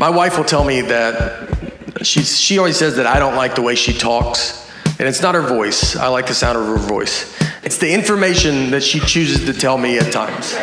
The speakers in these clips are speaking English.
My wife will tell me that she she always says that I don't like the way she talks, and it's not her voice. I like the sound of her voice. It's the information that she chooses to tell me at times.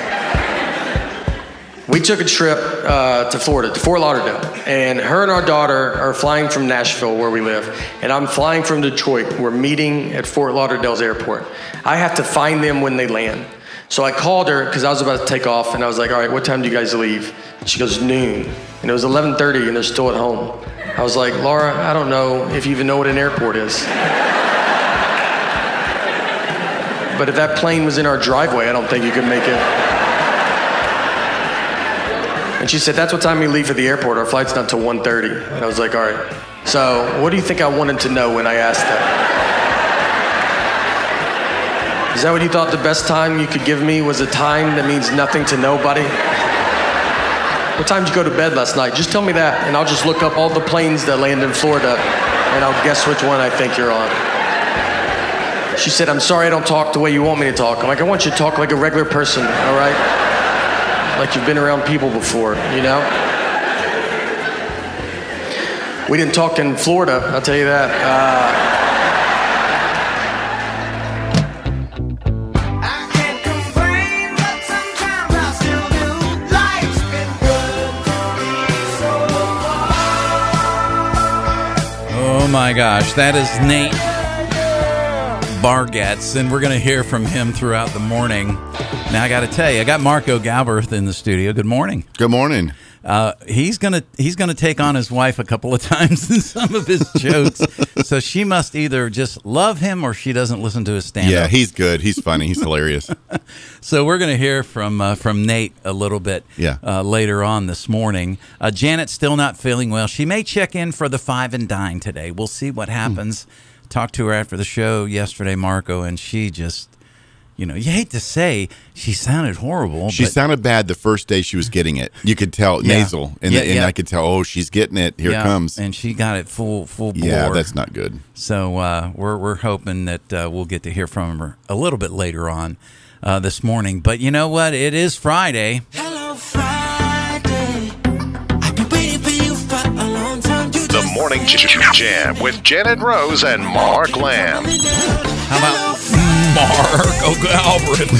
We took a trip uh, to Florida, to Fort Lauderdale, and her and our daughter are flying from Nashville, where we live, and I'm flying from Detroit. We're meeting at Fort Lauderdale's airport. I have to find them when they land. So I called her because I was about to take off, and I was like, "All right, what time do you guys leave?" She goes, "Noon," and it was 11:30, and they're still at home. I was like, "Laura, I don't know if you even know what an airport is." but if that plane was in our driveway, I don't think you could make it. And she said, that's what time we leave for the airport. Our flight's not till 1.30. And I was like, all right. So what do you think I wanted to know when I asked that? Is that what you thought the best time you could give me was a time that means nothing to nobody? What time did you go to bed last night? Just tell me that, and I'll just look up all the planes that land in Florida, and I'll guess which one I think you're on. She said, I'm sorry I don't talk the way you want me to talk. I'm like, I want you to talk like a regular person, all right? like you've been around people before, you know? We didn't talk in Florida, I'll tell you that. Uh, my gosh, that is Nate Bargatze, and we're going to hear from him throughout the morning. Now, I got to tell you, I got Marco Galbraith in the studio. Good morning. Good morning. Uh, he's gonna he's gonna take on his wife a couple of times in some of his jokes, so she must either just love him or she doesn't listen to his stand. Yeah, he's good. He's funny. He's hilarious. so we're gonna hear from uh, from Nate a little bit. Yeah. Uh, later on this morning. Uh, Janet's still not feeling well. She may check in for the five and dine today. We'll see what happens. Hmm talked to her after the show yesterday, Marco, and she just, you know, you hate to say she sounded horrible. She but, sounded bad the first day she was getting it. You could tell Yeah. nasal, and, Yeah, and yeah. I could tell. Oh, she's getting it. Here yeah, it comes. and she got it full full bore. Yeah, that's not good. So uh, we're we're hoping that uh, we'll get to hear from her a little bit later on uh, this morning. But you know what? It is Friday. Hello, Friday. I've been waiting for you for a long time. You The Morning J- J- Jam with Janet Rose and Mark Lamb. How about Marco Galbraith?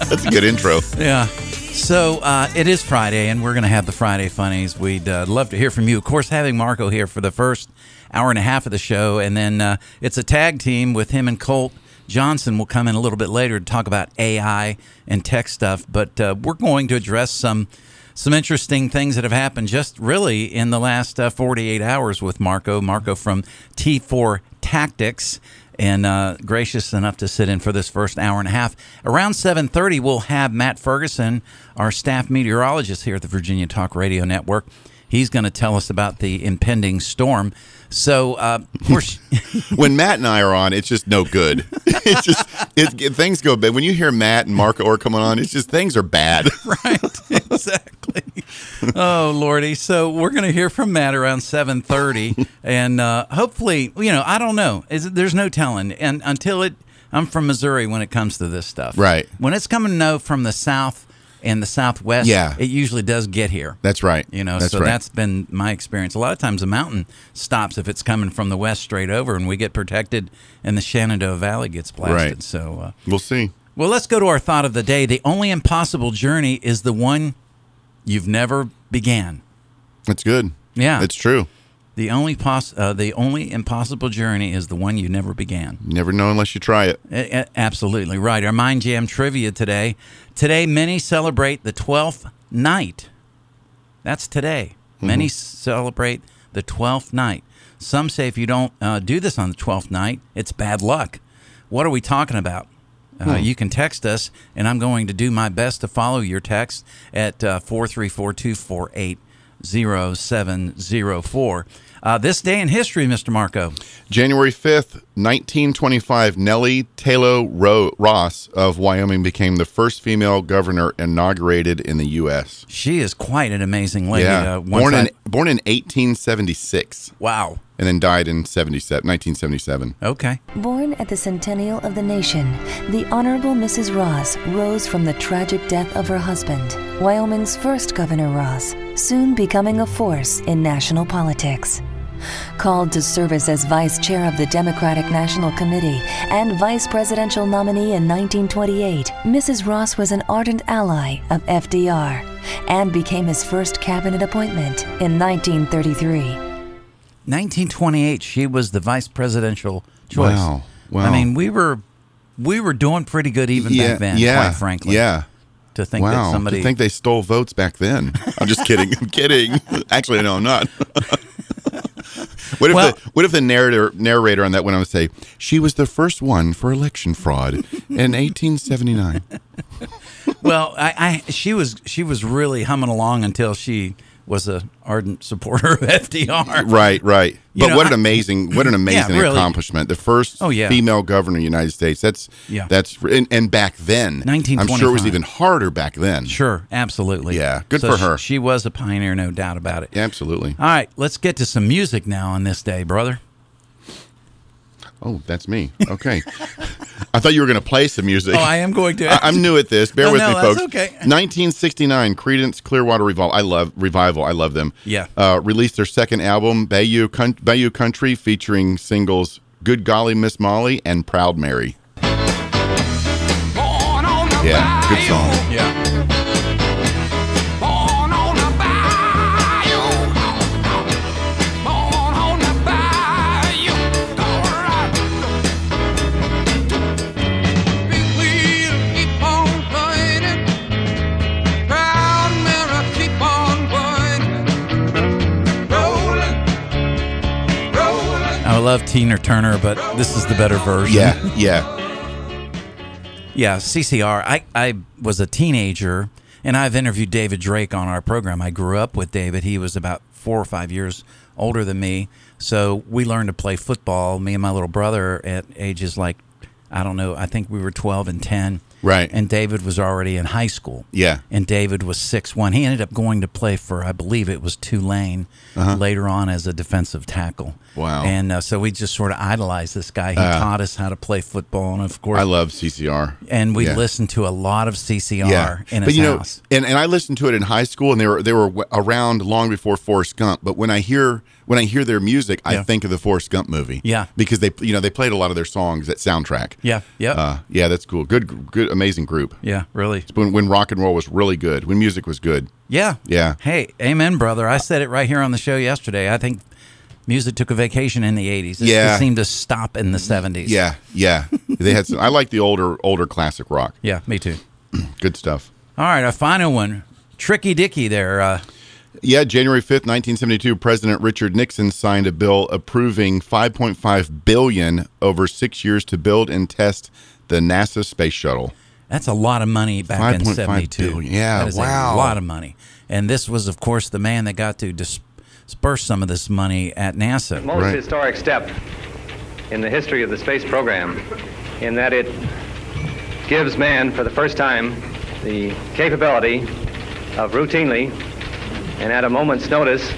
That's a good intro. Yeah. So uh, it is Friday, and we're going to have the Friday funnies. We'd uh, love to hear from you. Of course, having Marco here for the first hour and a half of the show, and then uh, it's a tag team with him and Colt Johnson. will come in a little bit later to talk about AI and tech stuff. But uh, we're going to address some some interesting things that have happened just really in the last uh, 48 hours with Marco. Marco from T4 Tactics and uh, gracious enough to sit in for this first hour and a half. Around 7:30, we'll have Matt Ferguson, our staff meteorologist here at the Virginia Talk Radio Network. He's going to tell us about the impending storm. So, uh, course, When Matt and I are on, it's just no good. it's just it, it- things go bad. When you hear Matt and Mark are coming on, it's just things are bad. right, exactly. Oh lordy! So we're going to hear from Matt around seven thirty, and uh, hopefully, you know, I don't know. Is there's no telling, and until it, I'm from Missouri when it comes to this stuff. Right. When it's coming no from the south and the southwest, Yeah. it usually does get here. That's right. You know, That's so right. that's been my experience. A lot of times the mountain stops if it's coming from the west straight over, and we get protected, and the Shenandoah Valley gets blasted. Right. So, uh, We'll see. well, let's go to our thought of the day. The only impossible journey is the one you've never began. That's good. Yeah. it's true. The only poss- uh, the only impossible journey is the one you never began. You never know unless you try it. A- a- absolutely right. Our Mind Jam trivia today. Today, many celebrate the 12th night. That's today. Many celebrate the 12th night. Some say if you don't uh, do this on the 12th night, it's bad luck. What are we talking about? Uh, You can text us, and I'm going to do my best to follow your text at uh, 434 248 0704. Uh, This day in history, Mr. Marco. January 5th, 1925, Nellie Taylor Ro- Ross of Wyoming became the first female governor inaugurated in the U.S. She is quite an amazing lady. yeah. Uh, born in I- born in 1876. wow. And then died in 77, 1977. Okay. Born at the centennial of the nation, the Honorable Mrs. Ross rose from the tragic death of her husband, Wyoming's first Governor Ross, soon becoming a force in national politics. Called to service as vice chair of the Democratic National Committee and vice presidential nominee in 1928, Mrs. Ross was an ardent ally of FDR and became his first cabinet appointment in 1933. 1928, she was the vice presidential choice. Wow. Wow. I mean, we were we were doing pretty good even back then, yeah, quite frankly. Yeah. To think wow. that somebody To think they stole votes back then. I'm just kidding. I'm kidding. Actually, no, I'm not. what if Well- the what if the narrator narrator on that went on to say she was the first one for election fraud in 1879? Well, I, I she was she was really humming along until she was a ardent supporter of FDR. Right, right. You But know, what an amazing, what an amazing really. accomplishment! The first Oh, yeah. female governor of the United States. That's Yeah. That's and, and back then, I'm sure it was even harder back then. Sure, absolutely. Yeah, good So for her. sh- She was a pioneer, no doubt about it. Absolutely. All right, let's get to some music now on this day, brother. Oh, that's me. Okay. I thought you were going to play some music. Oh, I am going to. I- I'm new at this. Bear No, with no, me, that's folks. okay. 1969, Creedence Clearwater Revival. I love Revival. I love them. Yeah. Uh, released their second album, Bayou, Coun- Bayou Country, featuring singles "Good Golly Miss Molly" and "Proud Mary." Yeah, good song. Yeah. I love Tina Turner, but this is the better version. Yeah, yeah. Yeah, CCR. I, I was a teenager and I've interviewed David Drake on our program. I grew up with David. He was about four or five years older than me. So we learned to play football, me and my little brother, at ages like, I don't know, I think we were 12 and 10. Right. And David was already in high school. Yeah. And David was six one. He ended up going to play for, I believe it was Tulane later on as a defensive tackle. Uh-huh. Wow. And uh, so we just sort of idolized this guy. He Uh. taught us how to play football. And of course, I love CCR. and we Yeah. listened to a lot of CCR in but his you know, house. and, and I listened to it in high school, and they were they were around long before Forrest Gump. But when I hear when I hear their music, I Yeah. think of the Forrest Gump movie. Yeah. because they you know they played a lot of their songs at soundtrack. Yeah, yeah, uh, yeah, that's cool. Good, good, amazing group. yeah, really, When when rock and roll was really good, when music was good. yeah, Yeah. Hey, amen, brother. I said it right here on the show yesterday. I think music took a vacation in the '80s. It, Yeah. it seemed to stop in the '70s. Yeah, yeah. they had. Some, I like the older older classic rock. yeah, me too. Good stuff. All right, our final one, Tricky Dicky. There, uh, Yeah, January 5th, 1972, President Richard Nixon signed a bill approving 5.5 billion over 6 years to build and test the NASA space shuttle. that's a lot of money back in 5.5 '72. billion. Yeah, that is wow. a lot of money. And this was, of course, the man that got to disperse some of this money at NASA. most Right. historic step in the history of the space program in that it gives man for the first time the capability of routinely and at a moment's notice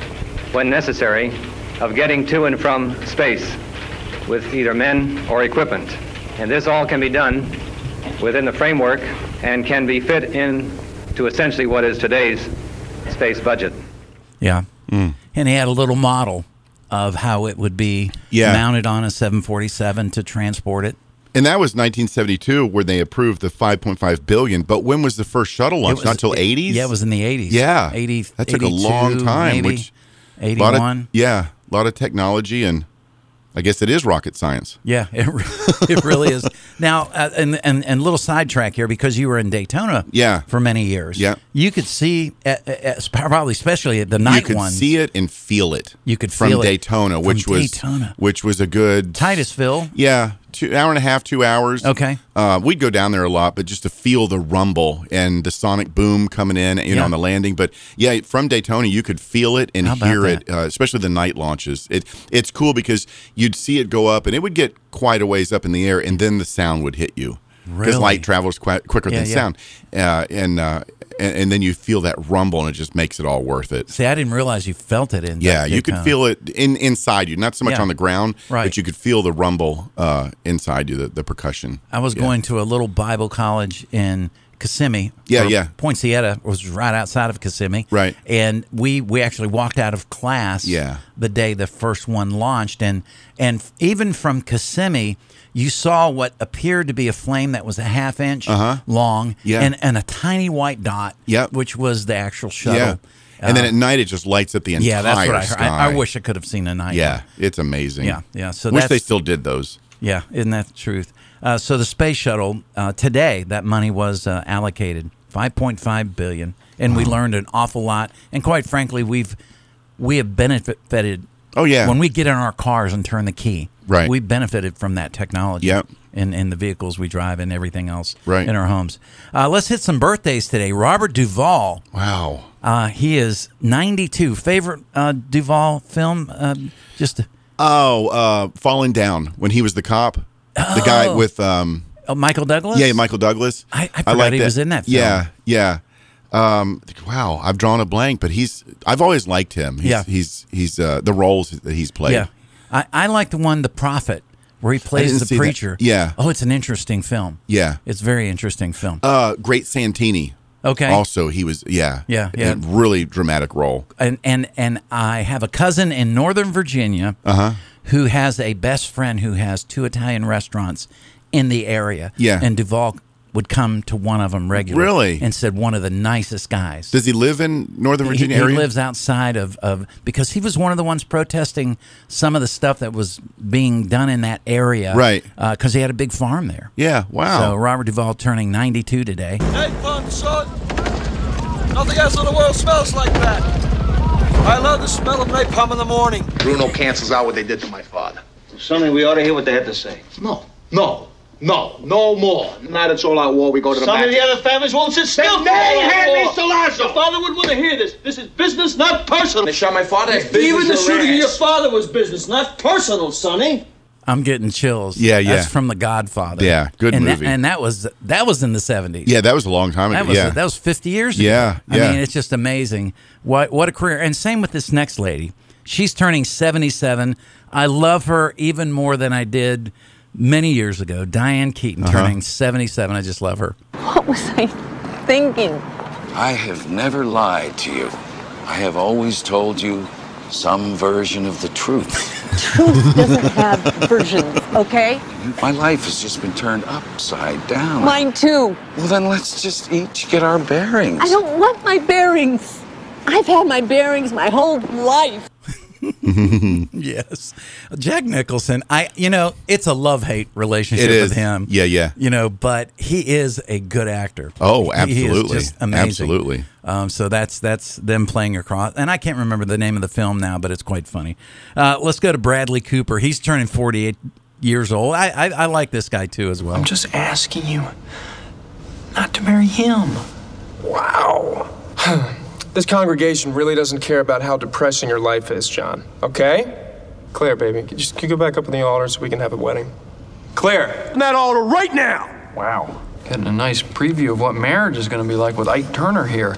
when necessary of getting to and from space with either men or equipment and this all can be done within the framework and can be fit in to essentially what is today's space budget Yeah. Mm. And he had a little model of how it would be Yeah. mounted on a 747 to transport it. And that was 1972 where they approved the 5.5 billion, but when was the first shuttle It launched? was- Not until 80s? Yeah, it was in the 80s. Yeah. 80, That took a long time, maybe, which- 81. of, yeah, a lot of technology and I guess it is rocket science. Yeah, it, it really is. Now, uh, and, and and little sidetrack here because you were in Daytona, Yeah. for many years. Yeah. you could see, uh, uh, probably especially at the night you could ones. see it and feel it. You could from feel it Daytona, from which was Daytona. which was a good Titusville. Yeah, two hour and a half, two hours. Okay. Uh, we'd go down there a lot, but just to feel the rumble and the sonic boom coming in, you know, on the landing. But yeah, from Daytona, you could feel it and hear that? it, uh, especially the night launches. It it's cool because you'd see it go up and it would get quite a ways up in the air, and then the sound would hit you because Really? light travels quite quicker Yeah, than yeah. sound. Uh, and uh, and, and then you feel that rumble, and it just makes it all worth it. See, I didn't realize you felt it in. Yeah, you could feel it in inside you, not so much Yeah. on the ground, Right. but you could feel the rumble uh, inside you, the, the percussion. I was going to a little Bible college in Kissimmee. Yeah, yeah. Poinciana was right outside of Kissimmee. Right. And we we actually walked out of class. Yeah. The day the first one launched, and and even from Kissimmee, you saw what appeared to be a flame that was a half inch long. Uh-huh. Yeah. And and a tiny white dot. Yep. Which was the actual shuttle. Yeah, and then Uh, at night it just lights up the entire yeah, that's what I heard. sky. I, I wish I could have seen a night. Yeah, it's amazing. Yeah, yeah. So wish they still did those. Yeah, isn't that the truth? Uh, so the space shuttle uh, today, that money was uh, allocated, five point five billion, and we learned an awful lot. And quite frankly, we've we have benefited. Oh, yeah. when we get in our cars and turn the key, Right. We benefited from that technology. Yep. In, in the vehicles we drive and everything else Right. in our homes. Uh, let's hit some birthdays today. Robert Duvall, Wow. uh, he is 92. Favorite uh, Duvall film? Uh, just Oh, uh, falling down when he was the cop, the guy Oh. with um, oh, Michael Douglas? yeah, Michael Douglas. I- I forgot like he was in that film. Yeah, yeah. Um, wow, I've drawn a blank, but he's I've always liked him. He's, Yeah. he's he's uh, the roles that he's played. Yeah, I, I like the one, The Prophet, where he plays the see that. preacher. Yeah. Oh, it's an interesting film. Yeah. It's a very interesting film. Uh, Great Santini. Okay. Also, he was yeah Yeah, a yeah. really dramatic role. and and and I have a cousin in Northern Virginia Uh-huh. who has a best friend who has two Italian restaurants in the area. Yeah. and Duvall would come to one of them regularly. Really? and said one of the nicest guys. Does he live in Northern Virginia he, area? lives outside of, of because he was one of the ones protesting some of the stuff that was being done in that area, Right. Uh, because he had a big farm there. Yeah. Wow. So Robert Duvall turning 92 today. Hey, fun, son. Nothing else in the world smells like that. I love the smell of napalm in the morning. Bruno cancels out what they did to my father. Sonny, we ought to hear what they had to say. No, no, no, no more. Now it's all out war. We go to the Some of the other families won't sit still. They had Mr. Lazo. Your father wouldn't want to hear this. This is business, not personal. They shot my father. That's Even the business shooting of your father was business, not personal, Sonny. I'm getting chills. Yeah, yeah. That's from The Godfather. Yeah, good and movie. That, and that was that was in the 70s. yeah, that was a long time ago. That was yeah. that was 50 years ago. Yeah, yeah. I mean, it's just amazing. What what a career. And same with this next lady. She's turning 77. I love her even more than I did many years ago. Diane Keaton Uh-huh. turning 77. I just love her. What was I thinking? I have never lied to you. I have always told you some version of the truth. Truth doesn't have versions, okay? My life has just been turned upside down. Mine too. Well, then let's just each get our bearings. I don't want my bearings. I've had my bearings my whole life. yes. Jack Nicholson, I you know, it's a love-hate relationship It is. with him. Yeah, yeah. You know, but he is a good actor. Oh, He- he is absolutely. just amazing. Absolutely. Um, so that's that's them playing across, and I can't remember the name of the film now, but it's quite funny. Uh, let's go to Bradley Cooper. He's turning forty-eight years old. I, I I like this guy too as well. I'm just asking you not to marry him. Wow. this congregation really doesn't care about how depressing your life is, John. Okay? Claire, baby, could you, just, could you go back up in the altar so we can have a wedding? Claire, In that altar right now! Wow. Getting a nice preview of what marriage is going to be like with Ike Turner here.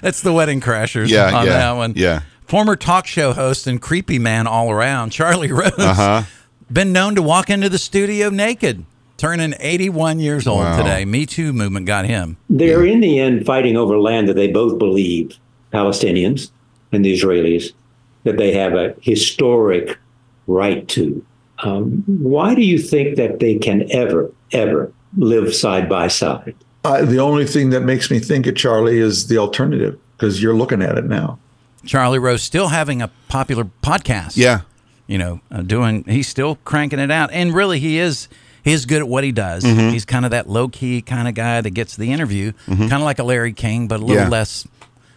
That's the Wedding Crashers. Yeah, on yeah, that one. yeah. Former talk show host and creepy man all around, Charlie Rose, Uh-huh. been known to walk into the studio naked. Turning 81 years old Wow. today. Me Too movement got him. They're in the end fighting over land that they both believe, Palestinians and the Israelis, that they have a historic right to. Um, why do you think that they can ever, ever live side by side? Uh, the only thing that makes me think of Charlie is the alternative because you're looking at it now. Charlie Rose still having a popular podcast. Yeah. You know, uh, doing, he's still cranking it out. And really, he is. He is good at what he does. Mhm. He's kind of that low key kind of guy that gets the interview, Mhm. kind of like a Larry King, but a little Yeah. less,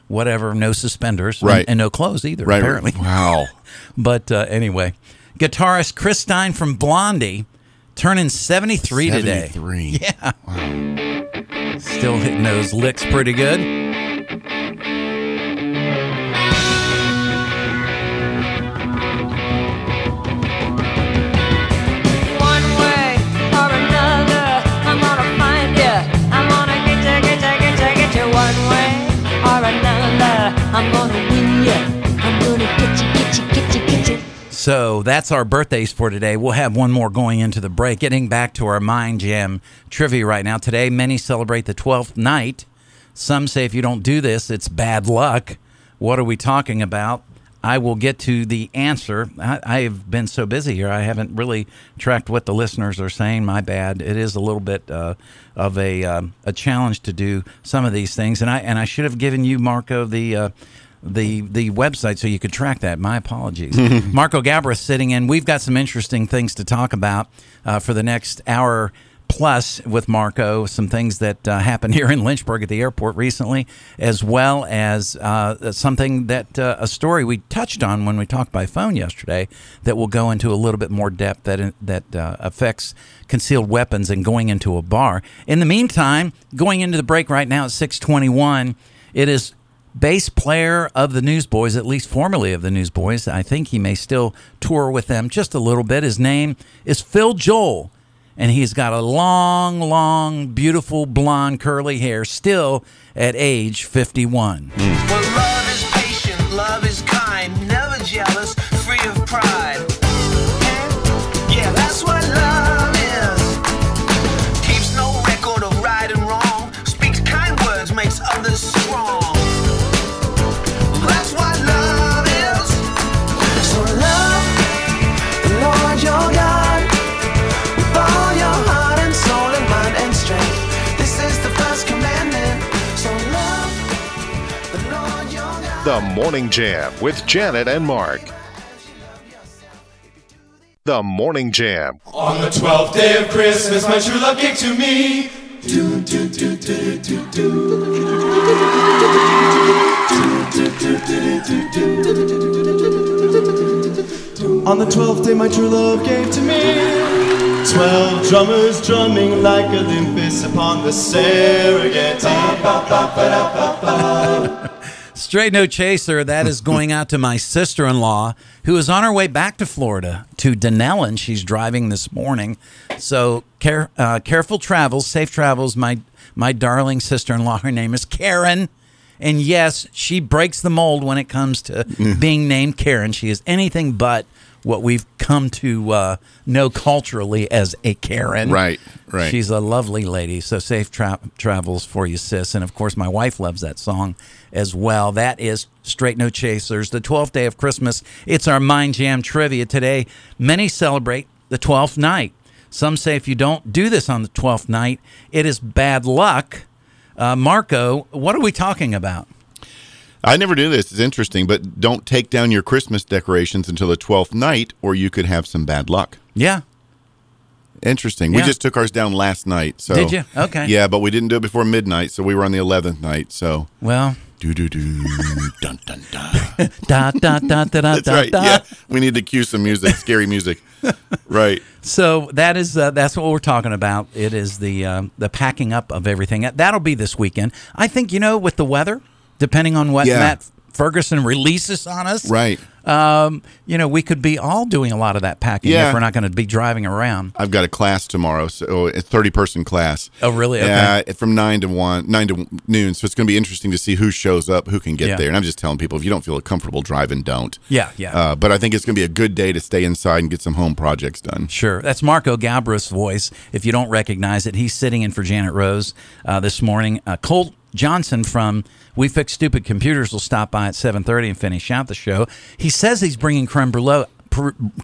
whatever, no suspenders, Right. and, no clothes either. Right. Apparently, Wow. But uh, anyway, guitarist Chris Stein from Blondie turning 73, today. 73. Yeah. Still hitting those licks pretty good. So that's our birthdays for today. We'll have one more going into the break. Getting back to our Mind Jam trivia right now. Today, many celebrate the 12th night. Some say if you don't do this, it's bad luck. What are we talking about? I will get to the answer. I, have been so busy here, I haven't really tracked what the listeners are saying. My bad. It is a little bit uh, of a um, a challenge to do some of these things, and I and I should have given you Marco the. Uh, the the website so you could track that. My apologies. Marco Gabra sitting in. We've got some interesting things to talk about uh, for the next hour plus with Marco. Some things that uh, happened here in Lynchburg at the airport recently, as well as uh, something that uh, a story we touched on when we talked by phone yesterday that will go into a little bit more depth that that uh, affects concealed weapons and going into a bar. In the meantime, going into the break right now at six twenty one. It is bass player of the Newsboys, at least formerly of the Newsboys. I think he may still tour with them just a little bit. His name is Phil Joel, and he's got a long, long, beautiful blonde curly hair still at age 51. Well, love is patient, love is kind, never jealous, The Morning Jam with Janet and Mark. The Morning Jam. On the twelfth day of Christmas, my true love gave to me. Do, do, do, do, do, do, do. On the twelfth day, my true love gave to me. Twelve drummers drumming like Olympus upon the Serengeti. Straight No Chaser, that is going out to my sister in law who is on her way back to Florida to Dunnellon. She's driving this morning. So care, uh, careful travels, safe travels, my, my darling sister in law. Her name is Karen. And yes, she breaks the mold when it comes to being named Karen. She is anything but what we've come to uh, know culturally as a Karen. Right, right. She's a lovely lady. So safe tra- travels for you, sis. And of course, my wife loves that song as well. That is Straight No Chasers, the 12th day of Christmas. It's our Mind Jam trivia today. Many celebrate the 12th night. Some say if you don't do this on the 12th night, it is bad luck. Uh, Marco, what are we talking about? I never do this. It's interesting, but don't take down your Christmas decorations until the 12th night, or you could have some bad luck. Yeah. Interesting. We just took ours down last night. So Did you? Okay. Yeah, but we didn't do it before midnight, so we were on the 11th night. So Well, do do do dun dun dun. da da da da da That's right. da. Yeah, we need to cue some music, scary music. Right. So that is uh, that's what we're talking about. It is the uh, the packing up of everything. That'll be this weekend. I think you know with the weather, depending on what Yeah. Matt Ferguson releases on us, Right. Um, you know, we could be all doing a lot of that packing Yeah. if we're not going to be driving around. I've got a class tomorrow, so a thirty person class. Oh, really? Yeah, from nine to one, nine to noon. So it's going to be interesting to see who shows up, who can get Yeah. there. And I'm just telling people, if you don't feel comfortable driving, don't. Yeah, yeah. Uh, but I think it's going to be a good day to stay inside and get some home projects done. Sure. That's Marco Gabros' voice. If you don't recognize it, he's sitting in for Janet Rose uh, this morning. Uh, Colt Johnson from We Fix Stupid Computers will stop by at 7.30 and finish out the show. He says he's bringing creme brulee.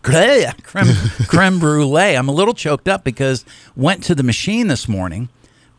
Creme, creme brulee. I'm a little choked up because went to the machine this morning,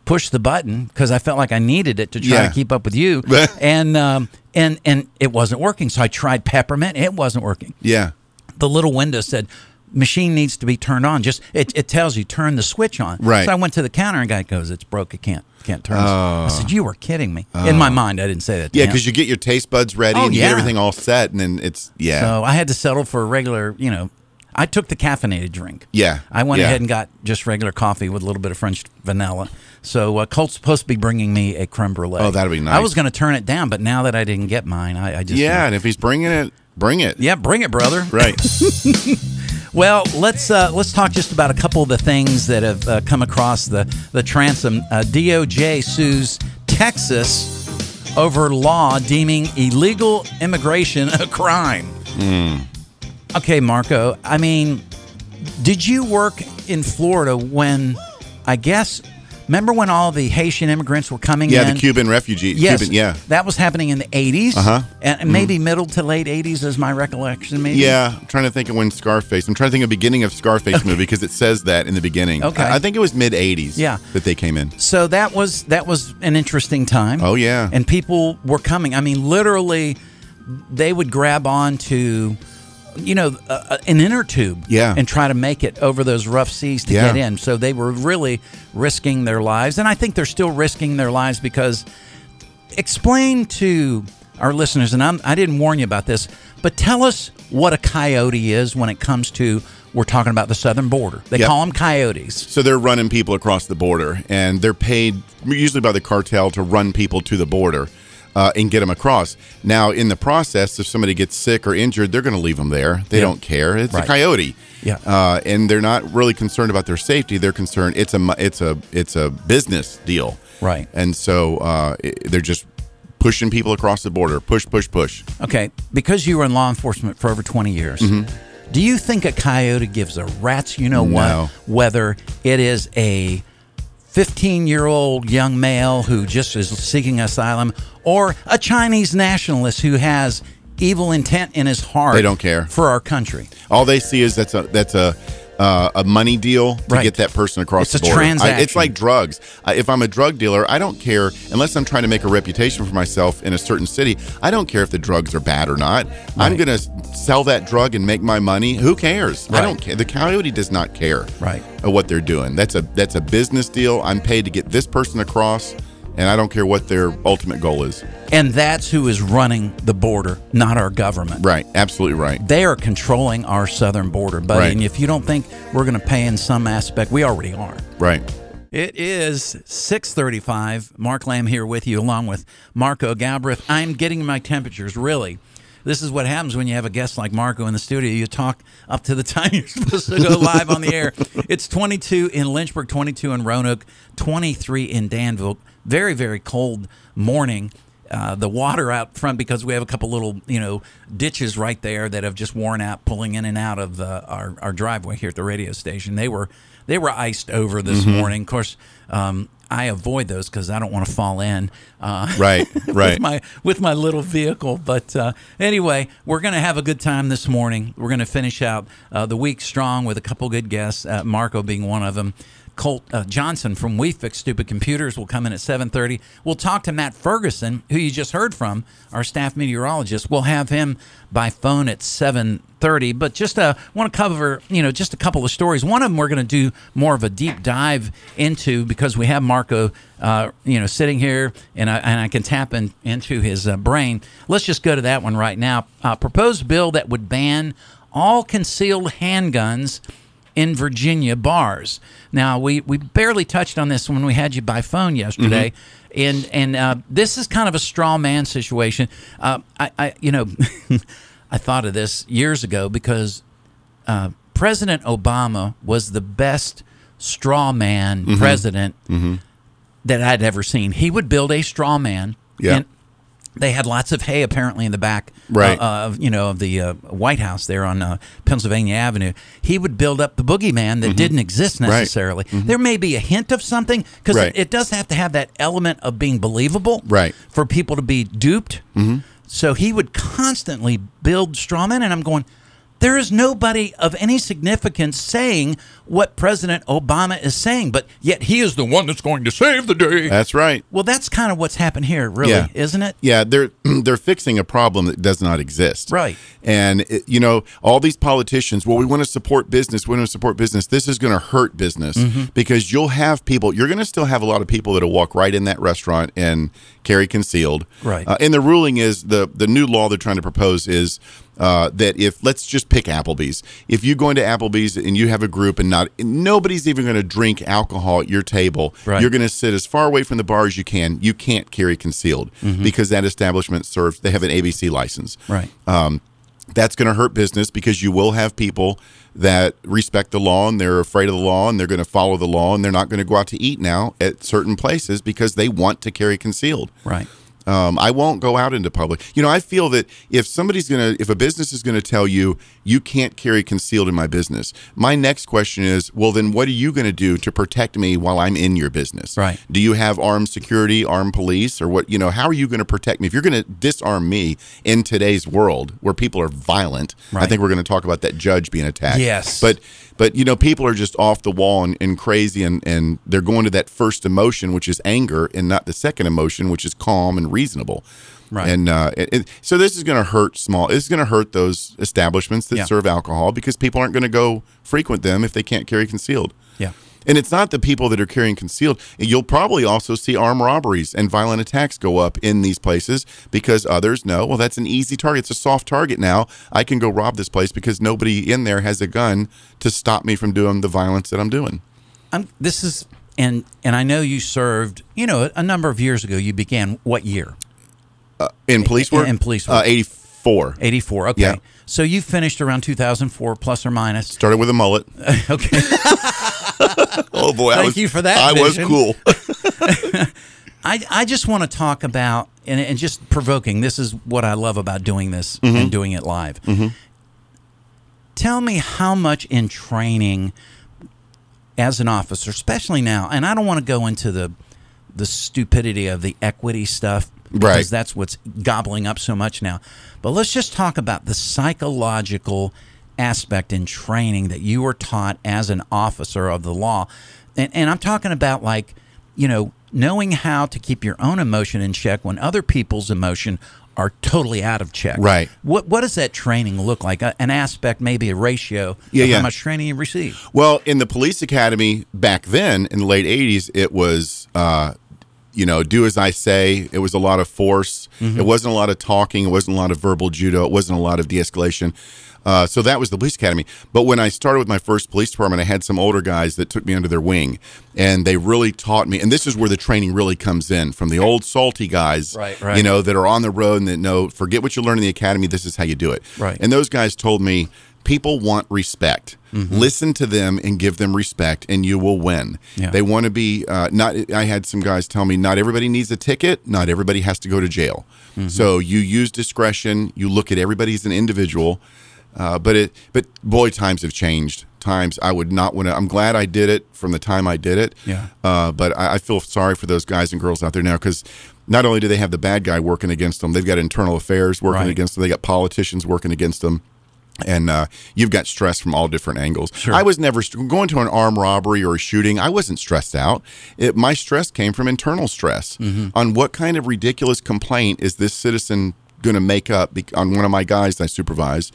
pushed the button because I felt like I needed it to try Yeah. to keep up with you, and um, and and it wasn't working. So I tried peppermint. It wasn't working Yeah. the little window said machine needs to be turned on just it, it tells you turn the switch on Right. so i went to the counter and guy goes it's broke it can't can't turn this." Oh. i said you were kidding me in my mind i didn't say that Yeah, because you get your taste buds ready Oh, and you yeah. get everything all set, and then it's yeah, so i had to settle for a regular you know i took the caffeinated drink yeah. i went yeah. ahead and got just regular coffee with a little bit of french vanilla so uh, colt's supposed to be bringing me a creme brulee Oh, that'd be nice. i was going to turn it down but now that i didn't get mine i, I just yeah, and if he's bringing it, bring it. yeah bring it brother Right. Well, let's uh, let's talk just about a couple of the things that have uh, come across the the transom. Uh, DOJ sues Texas over law deeming illegal immigration a crime. Hmm. Okay, Marco. I mean, did you work in Florida when I guess remember when all the Haitian immigrants were coming Yeah, in? the Cuban refugees. Yes, Cuban, yeah. that was happening in the 80s. Uh-huh. And maybe middle to late 80s is my recollection, maybe. Yeah, I'm trying to think of when Scarface. I'm trying to think of the beginning of Scarface movie because it says that in the beginning. Okay. I, I think it was mid '80s. Yeah. that they came in. So that was that was an interesting time. Oh yeah, and people were coming. I mean, literally, they would grab on to, you know, a- an inner tube, Yeah. and try to make it over those rough seas to Yeah. get in. So they were really risking their lives, and I think they're still risking their lives because. Explain to our listeners, and I'm, I didn't warn you about this, but tell us what a coyote is when it comes to we're talking about the southern border. They Yep. call them coyotes. So they're running people across the border, and they're paid usually by the cartel to run people to the border uh, and get them across. Now, in the process, if somebody gets sick or injured, they're going to leave them there. They Yeah. don't care. It's Right. a coyote. Yeah. uh, and they're not really concerned about their safety. They're concerned it's a it's a it's a business deal. Right. And so uh, it- they're just pushing people across the border. Push, push, push. Okay, because you were in law enforcement for over 20 years, Mhm. do you think a coyote gives a rat's you know No. what whether it is a 15 year old young male who just is seeking asylum or a Chinese nationalist who has evil intent in his heart? They don't care. For our country. All they see is that's a that's a uh, a money deal to Right. get that person across It's the border. I- transaction. it's like drugs. I, if I'm a drug dealer, I don't care unless I'm trying to make a reputation for myself in a certain city. I don't care if the drugs are bad or not. I'm going to sell that drug and make my money. Who cares? I don't care. The coyote does not care. Right. What they're doing. That's a that's a business deal. I'm paid to get this person across, and I don't care what their ultimate goal is. And that's who is running the border, not our government. Right. Absolutely right. They are controlling our southern border, buddy. Right. And if you don't think we're going to pay in some aspect, we already are. Right. It is 635. Mark Lamb here with you, along with Marco Galbraith. I'm getting my temperatures, really. This is what happens when you have a guest like Marco in the studio. You talk up to the time you're supposed to go live on the air. It's 22 in Lynchburg, 22 in Roanoke, 23 in Danville. Very, very cold morning. Uh, the water out front because we have a couple little, you know, ditches right there that have just worn out, pulling in and out of uh, our our driveway here at the radio station. They were they were iced over this Mhm. morning. Of course, um, I avoid those because I don't want to fall in. Uh, Right, right. with my with my little vehicle. But uh, anyway, we're going to have a good time this morning. We're going to finish out uh, the week strong with a couple good guests. Uh, Marco being one of them. Colt uh, Johnson from We Fix Stupid Computers will come in at 7:30. We'll talk to Matt Ferguson, who you just heard from, our staff meteorologist. We'll have him by phone at 7:30. But just uh, want to cover, you know, just a couple of stories. One of them we're going to do more of a deep dive into because we have Marco, uh, you know, sitting here, and I, and I can tap in, into his uh, brain. Let's just go to that one right now. Uh, proposed bill that would ban all concealed handguns in Virginia bars. Now we, we barely touched on this when we had you by phone yesterday, and and uh, this is kind of a straw man situation. Uh, I, I you know I thought of this years ago because uh, President Obama was the best straw man Mhm. president Mhm. that I'd ever seen. He would build a straw man. Yeah. And they had lots of hay apparently in the back Right. uh, of you know of the uh, White House there on uh, Pennsylvania Avenue. He would build up the boogeyman that Mhm. didn't exist Right. necessarily. Mhm. There may be a hint of something because Right. it, it does have to have that element of being believable, Right. For people to be duped. Mm-hmm. So he would constantly build strawmen, and I'm going. There is nobody of any significance saying what President Obama is saying, but yet he is the one that's going to save the day. That's right. Well, that's kind of what's happened here, really, Yeah. isn't it? Yeah, they're they're fixing a problem that does not exist. Right. And it- you know, all these politicians, well, we want to support business. We want to support business. This is going to hurt business Mhm. because you'll have people. You're going to still have a lot of people that'll walk right in that restaurant and carry concealed. Right. Uh, and the ruling is the the new law they're trying to propose is. Uh, that if let's just pick Applebee's, if you go into Applebee's and you have a group and not nobody's even going to drink alcohol at your table, Right. you're going to sit as far away from the bar as you can. You can't carry concealed Mhm. because that establishment serves. They have an ABC license. Right. Um, that's going to hurt business because you will have people that respect the law and they're afraid of the law and they're going to follow the law and they're not going to go out to eat now at certain places because they want to carry concealed. Right. Um, I won't go out into public. You know, I feel that if somebody's gonna, if a business is gonna tell you you can't carry concealed in my business, my next question is, well, then what are you gonna do to protect me while I'm in your business? Right. Do you have armed security, armed police, or what? You know, how are you gonna protect me if you're gonna disarm me in today's world where people are violent? I think we're gonna talk about that judge being attacked. Yes. but but you know, people are just off the wall and, and crazy, and and they're going to that first emotion, which is anger, and not the second emotion, which is calm and reasonable. Right. And uh, it, it- so this is going to hurt small. It's going to hurt those establishments that Yeah. serve alcohol because people aren't going to go frequent them if they can't carry concealed. Yeah. And it's not the people that are carrying concealed. You'll probably also see armed robberies and violent attacks go up in these places because others know, well, that's an easy target. It's a soft target now. I can go rob this place because nobody in there has a gun to stop me from doing the violence that I'm doing. I'm, this is and and I know you served. You know, a number of years ago. You began what year? Uh, in police work? In police Uh, work. 84. 84. Okay. Yeah. So you finished around 2004, plus or minus. Started with a mullet. okay. oh boy, Thank was- you for that. I was cool. I, I just want to talk about and, and just provoking. This is what I love about doing this Mhm. and doing it live. Mhm. Tell me how much in training as an officer, especially now, and I don't want to go into the the stupidity of the equity stuff because that's what's gobbling up so much now. But let's just talk about the psychological aspect in training that you were taught as an officer of the law. And, and I'm talking about like, you know, knowing how to keep your own emotion in check when other people's emotion are totally out of check. Right. What what does that training look like? An aspect, maybe a ratio Yeah, of yeah. how much training you receive. Well, in the police academy back then, in the late '80s, it was, uh, you know, do as I say. It was a lot of force. Mhm. It wasn't a lot of talking. It wasn't a lot of verbal judo. It wasn't a lot of de-escalation. Uh, so that was the police academy. But when I started with my first police department, I had some older guys that took me under their wing, and they really taught me. And this is where the training really comes in from the old salty guys, Right, right. You know, that are on the road and that know, forget what you learn in the academy. This is how you do it, Right. And those guys told me people want respect. Mhm. Listen to them and give them respect, and you will win. Yeah. They want to be uh, not. I had some guys tell me not everybody needs a ticket. Not everybody has to go to jail. Mm-hmm. So you use discretion. You look at everybody as an individual. Uh, but it, but boy, times have changed. Times I would not want to. I'm glad I did it from the time I did it. Yeah. Uh, but I, I feel sorry for those guys and girls out there now because not only do they have the bad guy working against them, they've got internal affairs working Right. against them. They got politicians working against them and uh, you've got stress from all different angles. Sure. I was never going to an armed robbery or a shooting. I wasn't stressed out. It, my stress came from internal stress Mhm. on what kind of ridiculous complaint is this citizen going to make up be- on one of my guys I supervise,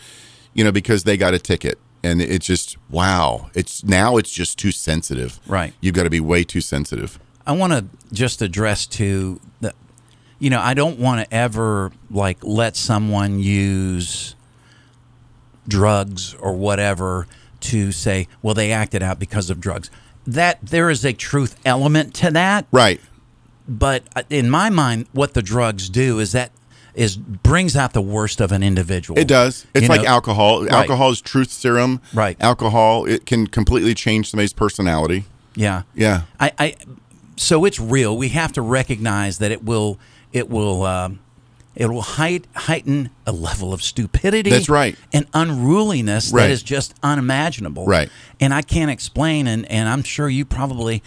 you know, because they got a ticket. And it's just wow! It's now it's just too sensitive. Right. You've got to be way too sensitive. I want to just address to the, you know, I don't want to ever like let someone use drugs or whatever to say, well, they acted out because of drugs. That there is a truth element to that, right? But uh, in my mind, what the drugs do is that is brings out the worst of an individual. It does. It's You like know? alcohol. Right. Alcohol is truth serum. Right. Alcohol it can completely change somebody's personality. Yeah. Yeah. I, I so it's real. We have to recognize that it will it will um, it will height, heighten a level of stupidity. That's right. And unruliness Right. that is just unimaginable. Right. And I can't explain, and and I'm sure you probably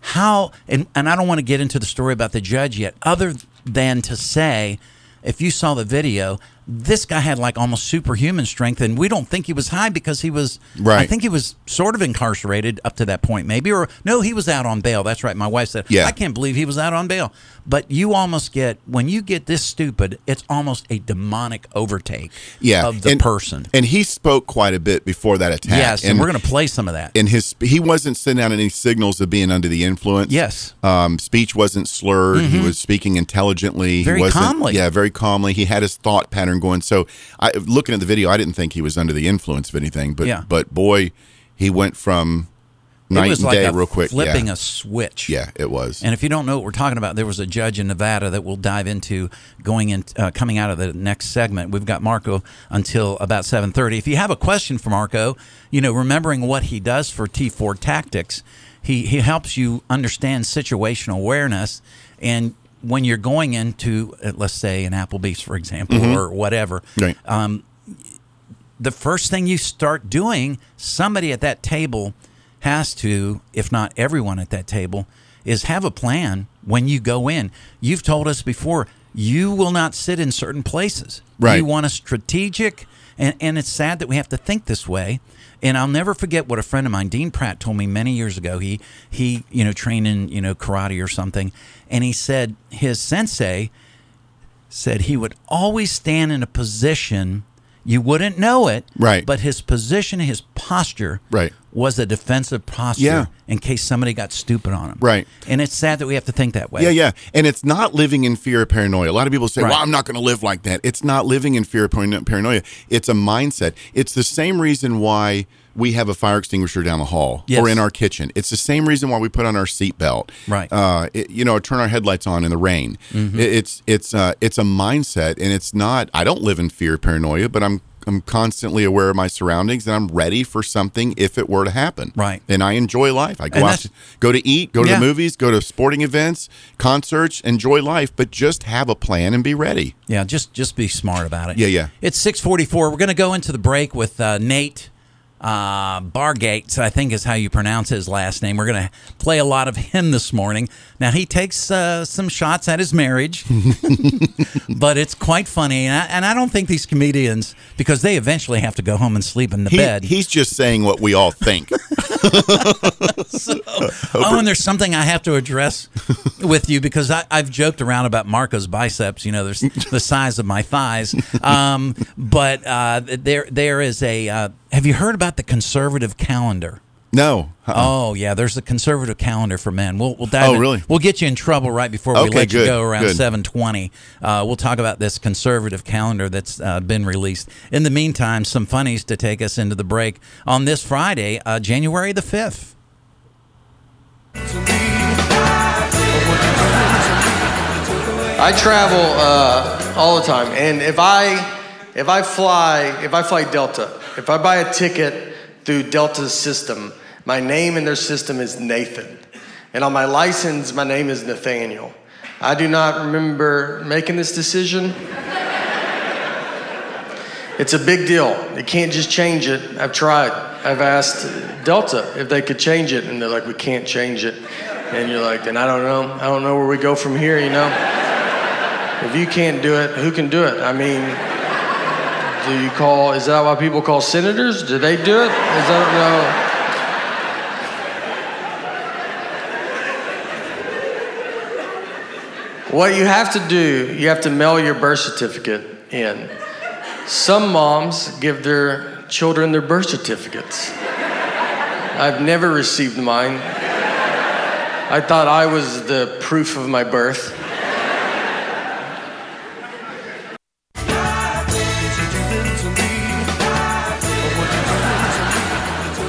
how and and I don't want to get into the story about the judge yet, other than to say. If you saw the video, this guy had like almost superhuman strength, and we don't think he was high because he was. Right. I think he was sort of incarcerated up to that point, maybe, or no, he was out on bail. That's right. My wife said, Yeah. I can't believe he was out on bail." But you almost get when you get this stupid, it's almost a demonic overtake Yeah. of the and, person. And he spoke quite a bit before that attack. Yes, and, we're going to play some of that. And his he wasn't sending out any signals of being under the influence. Yes. Um, speech wasn't slurred. He Mhm. was speaking intelligently. Very he wasn't, calmly. Yeah, very calmly. He had his thought pattern going. So, I, looking at the video, I didn't think he was under the influence of anything. But Yeah. but boy, he went from night and like day real quick. flipping yeah. a switch. Yeah, it was. And if you don't know what we're talking about, there was a judge in Nevada that we'll dive into going in, uh, coming out of the next segment. We've got Marco until about seven thirty. If you have a question for Marco, you know, remembering what he does for T4 Tactics, he he helps you understand situational awareness and. When you're going into, uh, let's say, an Applebee's, for example, Mhm. or whatever, Right. um, the first thing you start doing, somebody at that table has to, if not everyone at that table, is have a plan when you go in. You've told us before, you will not sit in certain places. Right. You want a strategic, and, and it's sad that we have to think this way. And I'll never forget what a friend of mine, Dean Pratt, told me many years ago. He he, you know, trained in you know karate or something, and he said his sensei said he would always stand in a position you wouldn't know it, Right. But his position, his posture, Right. Was a defensive posture Yeah. in case somebody got stupid on him, Right. And it's sad that we have to think that way. Yeah, yeah. And it's not living in fear of paranoia. A lot of people say, Right. well, I'm not going to live like that. It's not living in fear of paranoia. It's a mindset. It's the same reason why we have a fire extinguisher down the hall Yes. or in our kitchen. It's the same reason why we put on our seatbelt. Right. Uh, it, you know, turn our headlights on in the rain. Mhm. It- it's it's uh, it's a mindset, and it's not. I don't live in fear of paranoia, but I'm I'm constantly aware of my surroundings, and I'm ready for something if it were to happen. Right. And I enjoy life. I go out, to, go to eat, go to Yeah. the movies, go to sporting events, concerts, enjoy life, but just have a plan and be ready. Yeah, just just be smart about it. Yeah, yeah. It's six forty four. We're going to go into the break with uh, Nate uh, Bargate. I think is how you pronounce his last name. We're going to play a lot of him this morning. Now he takes uh, some shots at his marriage, but it's quite funny. And I, and I don't think these comedians, because they eventually have to go home and sleep in the He- bed. He's just saying what we all think. oh, and there's something I have to address with you because I, I've joked around about Marco's biceps. You know, there's the size of my thighs. Um, but uh, there, there is a. Uh, have you heard about the conservative calendar? No. Uh-uh. Oh yeah, there's a conservative calendar for men. We'll we'll dive Oh, in- really? We'll get you in trouble right before we Okay, let you go around 7:20. Uh, we'll talk about this conservative calendar that's uh, been released. In the meantime, some funnies to take us into the break on this Friday, uh, January the 5th. I travel uh, all the time, and if I if I fly if I fly Delta, if I buy a ticket through Delta's system, my name in their system is Nathan, and on my license, my name is Nathaniel. I do not remember making this decision. It's a big deal. You can't just change it. I've tried. I've asked Delta if they could change it, and they're like, "We can't change it." And you're like, "Then I don't know. I don't know where we go from here." You know. If you can't do it, who can do it? I mean, do you call? Is that why people call senators? Do they do it? Is that no? What you have to do, you have to mail your birth certificate in. Some moms give their children their birth certificates. I've never received mine. I thought I was the proof of my birth.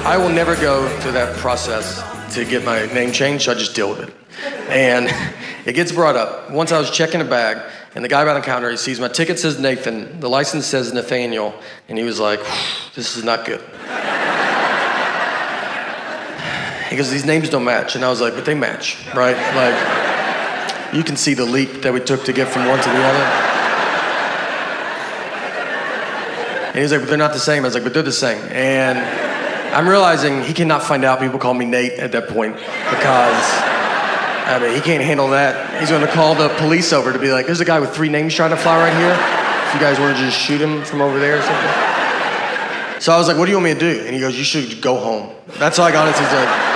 I will never go through that process to get my name changed, I just deal with it. And it gets brought up. Once I was checking a bag, and the guy behind the counter, he sees my ticket says Nathan, the license says Nathaniel, and he was like, this is not good. He goes, these names don't match. And I was like, but they match, right? Like, you can see the leap that we took to get from one to the other. And he was like, but they're not the same. I was like, but they're the same. And I'm realizing he cannot find out people call me Nate at that point because, I mean, he can't handle that. He's going to call the police over to be like, there's a guy with three names trying to fly right here. If you guys want to just shoot him from over there or something. So I was like, what do you want me to do? And he goes, you should go home. That's all I got. He's like,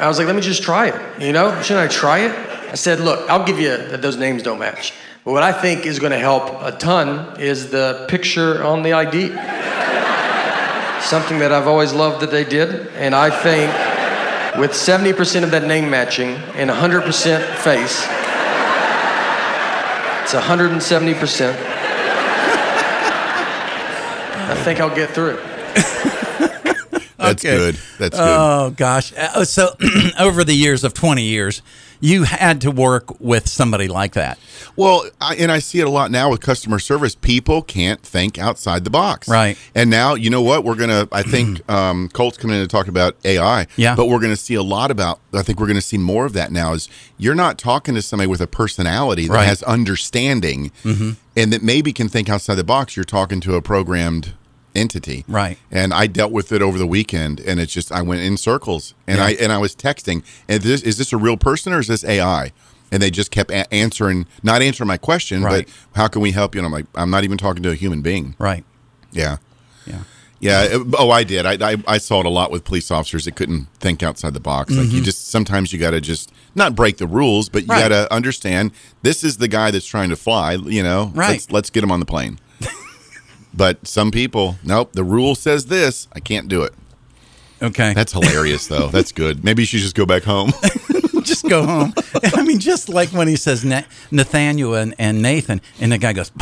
I was like, let me just try it. You know, shouldn't I try it? I said, look, I'll give you that those names don't match. But what I think is going to help a ton is the picture on the ID. Something that I've always loved that they did. And I think with 70% of that name matching and 100% face, it's 170%. I think I'll get through it. That's That's good. That's good. Oh gosh. Uh, so over the years of 20 years, you had to work with somebody like that. Well, I, and I see it a lot now with customer service. People can't think outside the box. Right. And now, you know what? We're going to, I think um, Colt's coming in to talk about AI. Yeah. But we're going to see a lot about, I think we're going to see more of that now is you're not talking to somebody with a personality that Right. has understanding Mhm. and that maybe can think outside the box. You're talking to a programmed entity. Right. And I dealt with it over the weekend and it's just, I went in circles and Yeah. I, and I was texting and this, is this a real person or is this AI? And they just kept a- answering, not answering my question, Right. but how can we help you? And I'm like, I'm not even talking to a human being. Right. Yeah. Yeah. Yeah. it- oh, I did. I, I I saw it a lot with police officers that couldn't think outside the box. Like you Mhm. just sometimes you got to just not break the rules, but you Right. got to understand this is the guy that's trying to fly. You know, Right. Let's, let's get him on the plane. But some people, nope. The rule says this. I can't do it. Okay. That's hilarious, though. That's good. Maybe you should just go back home. just go home. I mean, just like when he says Na- Nathaniel and, and Nathan, and the guy goes,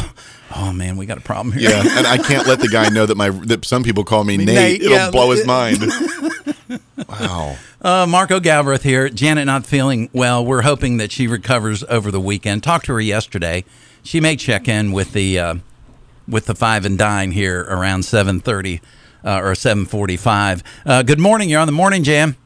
"Oh man, we got a problem here." yeah, and I can't let the guy know that my that some people call me Me, Nate. Nate, It'll yeah. blow his mind. wow. Uh, Marco Galbraith here. Janet not feeling well. We're hoping that she recovers over the weekend. Talked to her yesterday. She may check in with the uh, with the five and dine here around seven thirty uh, or seven forty five. Uh, good morning. You're on the morning jam.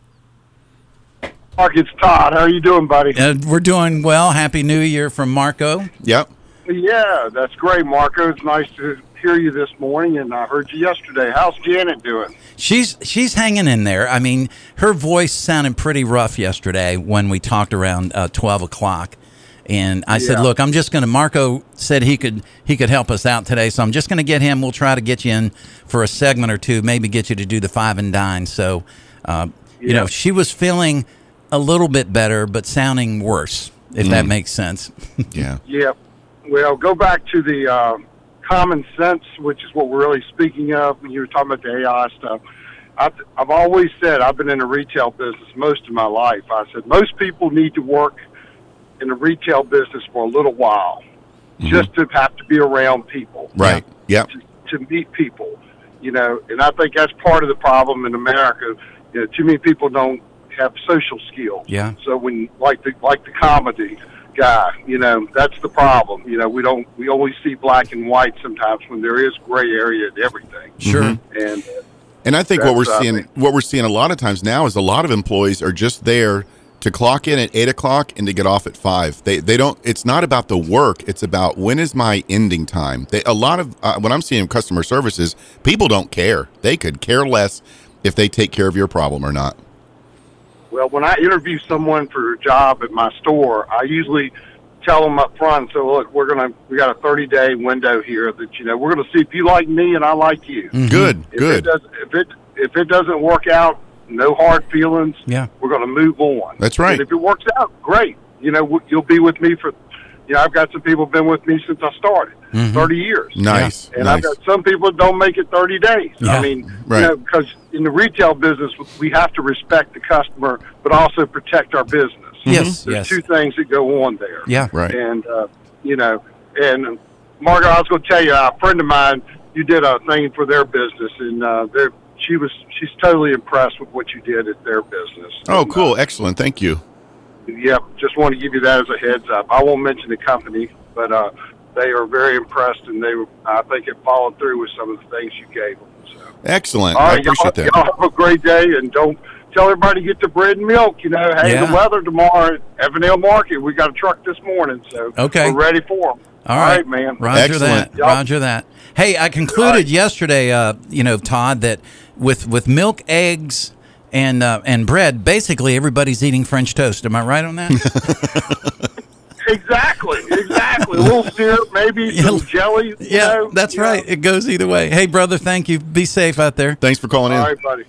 Mark, it's Todd. How are you doing, buddy? Uh, we're doing well. Happy New Year from Marco. Yep. Yeah, that's great, Marco. It's nice to hear you this morning, and I heard you yesterday. How's Janet doing? She's she's hanging in there. I mean, her voice sounded pretty rough yesterday when we talked around uh, twelve o'clock, and I said, "Look, I'm just going to." Marco said he could he could help us out today, so I'm just going to get him. We'll try to get you in for a segment or two, maybe get you to do the five and dine. So, uh, you know, she was feeling a little bit better, but sounding worse, if that Mm. makes sense. Yeah. Yeah. Well, go back to the uh, common sense, which is what we're really speaking of when you were talking about the AI stuff. I've, I've always said I've been in the retail business most of my life. I said most people need to work in the retail business for a little while, just to have to be around people. Right. Yep. to meet people, you know, and I think that's part of the problem in America. You know, too many people don't have social skills. Yeah. So when like the like the comedy guy, you know, that's the problem. You know, we don't we always see black and white sometimes when there is gray area in everything. Sure. And uh, And I think what we're seeing, what we're seeing a lot of times now is a lot of employees are just there to clock in at eight o'clock and to get off at five. They they don't. It's not about the work. It's about when is my ending time. They, a lot of uh, when I'm seeing customer services, people don't care. They could care less if they take care of your problem or not. Well, when I interview someone for a job at my store, I usually tell them up front. So look, we're gonna we got a 30 day window here that you know we're gonna see if you like me and I like you. Good, If good. It does, if it if it doesn't work out, no hard feelings. Yeah. We're gonna move on. That's right. And if it works out, great. You know, you'll be with me for. You know, I've got some people been with me since I started, Mhm. 30 years. Nice, And I've got some people that don't make it 30 days. Yeah. I mean, Right. you know, because in the retail business, we have to respect the customer, but also protect our business. Yes, There's yes. two things that go on there. Yeah. Right. And, uh, you know, and Margaret, I was going to tell you, a friend of mine, you did a thing for their business, and uh, they're, she was, she's totally impressed with what you did at their business. Oh, cool, excellent. Thank you. Yep, just want to give you that as a heads up. I won't mention the company, but uh, they are very impressed, and they, I think, it followed through with some of the things you gave them. Excellent. All I right, y'all, appreciate that. y'all have a great day, and don't tell everybody to get the bread and milk. You know, hey, Yeah. the weather tomorrow at Evandale Market, we got a truck this morning, so Okay. we're ready for them. All right, man. Roger that. Y'all- Roger that. Hey, I concluded yesterday, uh, you know, Todd, that with with milk, eggs, and uh, and bread, basically everybody's eating French toast. Am I right on that? Exactly, exactly. a little syrup, maybe some jelly. you yeah, know, that's you know. right. It goes either way. Hey, brother, thank you. Be safe out there. Thanks for calling in. All right, buddy.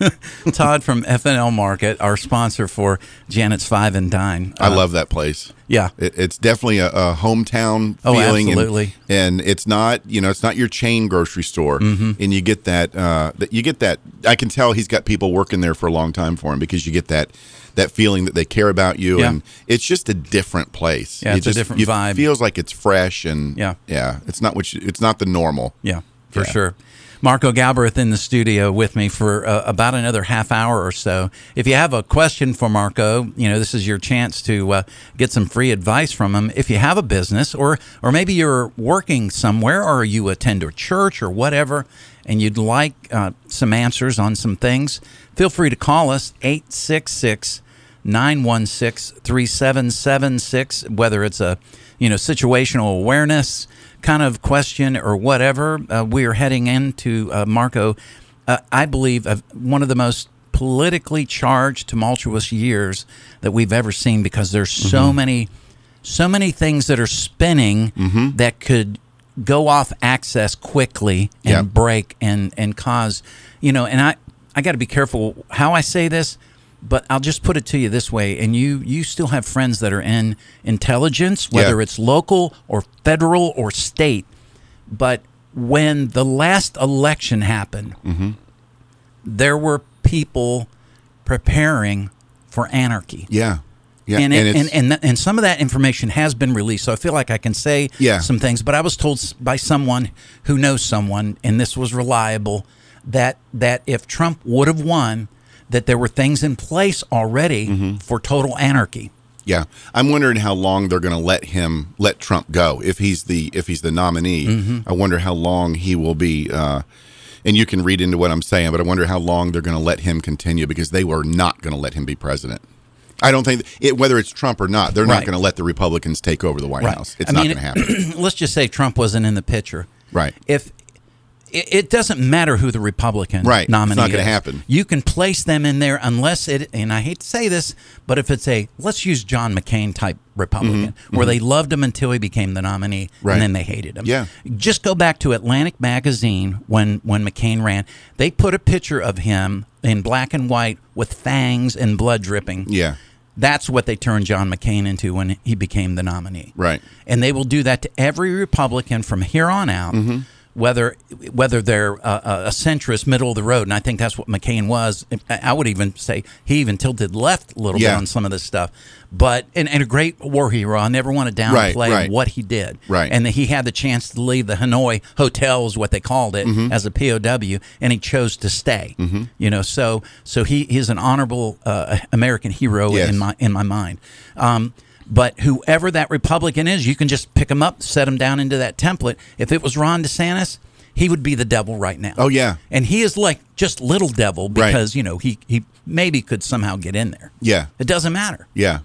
Todd from FNL Market, our sponsor for Janet's Five and Dine. I Uh, love that place. Yeah. It, it's definitely a, a hometown Oh, feeling. and- absolutely. And, it's not, you know, it's not your chain grocery store. Mhm. And you get that, uh, that you get that. I can tell he's got people working there for a long time for him because you get that, that feeling that they care about you. Yeah. And it's just a different place. Yeah, it's a just- different it vibe. feels like it's fresh and Yeah. yeah. It's not what you, it's not the normal. Yeah, for Yeah. sure. Marco Galbraith in the studio with me for uh, about another half hour or so. If you have a question for Marco, you know this is your chance to uh, get some free advice from him. If you have a business, or or maybe you're working somewhere, or you attend a church or whatever, and you'd like uh, some answers on some things, feel free to call us eight six six. 916 3776 whether it's a you know situational awareness kind of question or whatever uh, we are heading into uh, marco uh, i believe of one of the most politically charged tumultuous years that we've ever seen because there's so Mhm. many so many things that are spinning Mhm. that could go off access quickly and Yep. break and and cause you know and i i got to be careful how i say this but i'll just put it to you this way and you you still have friends that are in intelligence whether Yeah. it's local or federal or state but when the last election happened Mm-hmm. there were people preparing for anarchy Yeah. Yeah. and, it, and, it's- and, and some of that information has been released. So I feel like I can say Yeah. some things. But I was told by someone who knows someone, and this was reliable, that that if Trump would have won, that there were things in place already Mm-hmm. for total anarchy. Yeah, I'm wondering how long they're going to let him let Trump go if he's the if he's the nominee. Mhm. I wonder how long he will be. Uh, and you can read into what I'm saying, but I wonder how long they're going to let him continue because they were not going to let him be president. I don't think it, whether it's Trump or not, they're not going to let the Republicans take over the White House. It's I not going to happen. let's just say Trump wasn't in the picture. Right. If it, it doesn't matter who the Republican Right. It's nominee not gonna is. happen. You can place them in there unless it. And I hate to say this, but if it's a let's use John McCain type Republican, Mhm, where mhm. they loved him until he became the nominee, Right. and then they hated him. Yeah. Just go back to Atlantic magazine when when McCain ran. They put a picture of him in black and white with fangs and blood dripping. Yeah. That's what they turned John McCain into when he became the nominee. Right. And they will do that to every Republican from here on out, Mhm. Whether whether they're uh, a centrist, middle of the road. And I think that's what McCain was. I would even say he even tilted left a little Yeah. bit on some of this stuff. But and, and a great war hero. I never want to downplay Right, right. what he did. Right. And that he had the chance to leave the Hanoi Hotel, is what they called it, Mhm. as a POW, and he chose to stay. Mhm. You know, so so he he's an honorable uh, American hero Yes. in my in my mind. Um, but whoever that Republican is, you can just pick him up, set him down into that template. If it was Ron DeSantis, he would be the devil right now. Oh yeah. And he is like just little devil Right. because you know he he maybe could somehow get in there. Yeah. It doesn't matter, Yeah.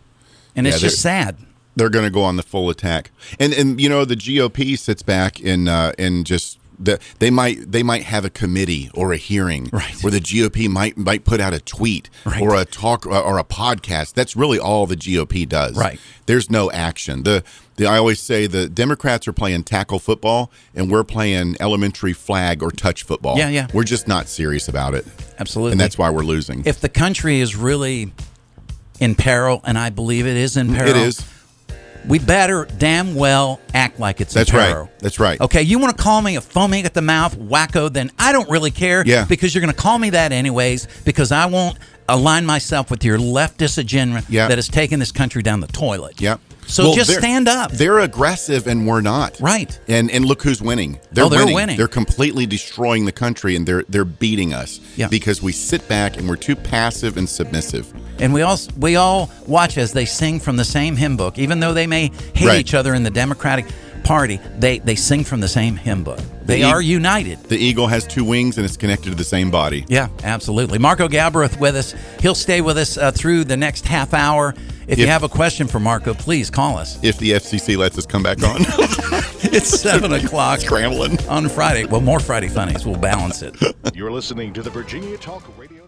and Yeah, it's just sad. They're going to go on the full attack, and and you know the GOP sits back and uh, and just the, they might they might have a committee or a hearing Right. where the GOP might might put out a tweet Right. or a talk or, or a podcast. That's really all the GOP does. Right. There's no action. The the I always say the Democrats are playing tackle football and we're playing elementary flag or touch football. Yeah, yeah. We're just not serious about it, Absolutely. and that's why we're losing. if the country is really in peril, and I believe it is in peril, It is. We better damn well act like it's That's right. That's right. Okay, you want to call me a foaming at the mouth wacko, then I don't really care. Yeah. Because you're going to call me that anyways, because I won't align myself with your leftist agenda Yeah. that has taken this country down the toilet. Yep. So Well, just stand up. They're aggressive and we're not. Right. And and look who's winning. They're, Oh, they're winning. winning. They're completely destroying the country and they're they're beating us. Yeah. Because we sit back and we're too passive and submissive. And we all we all watch as they sing from the same hymn book, even though they may hate Right. each other in the Democratic Party. They they sing from the same hymn book. They The e- are united. The eagle has two wings and it's connected to the same body. Yeah, absolutely. Marco Galbraith with us. He'll stay with us uh, through the next half hour. If, you have a question for Marco, please call us. If the FCC lets us come back on. It's seven o'clock Scrambling. on Friday. Well, more Friday funnies. We'll balance it. You're listening to the Virginia Talk Radio.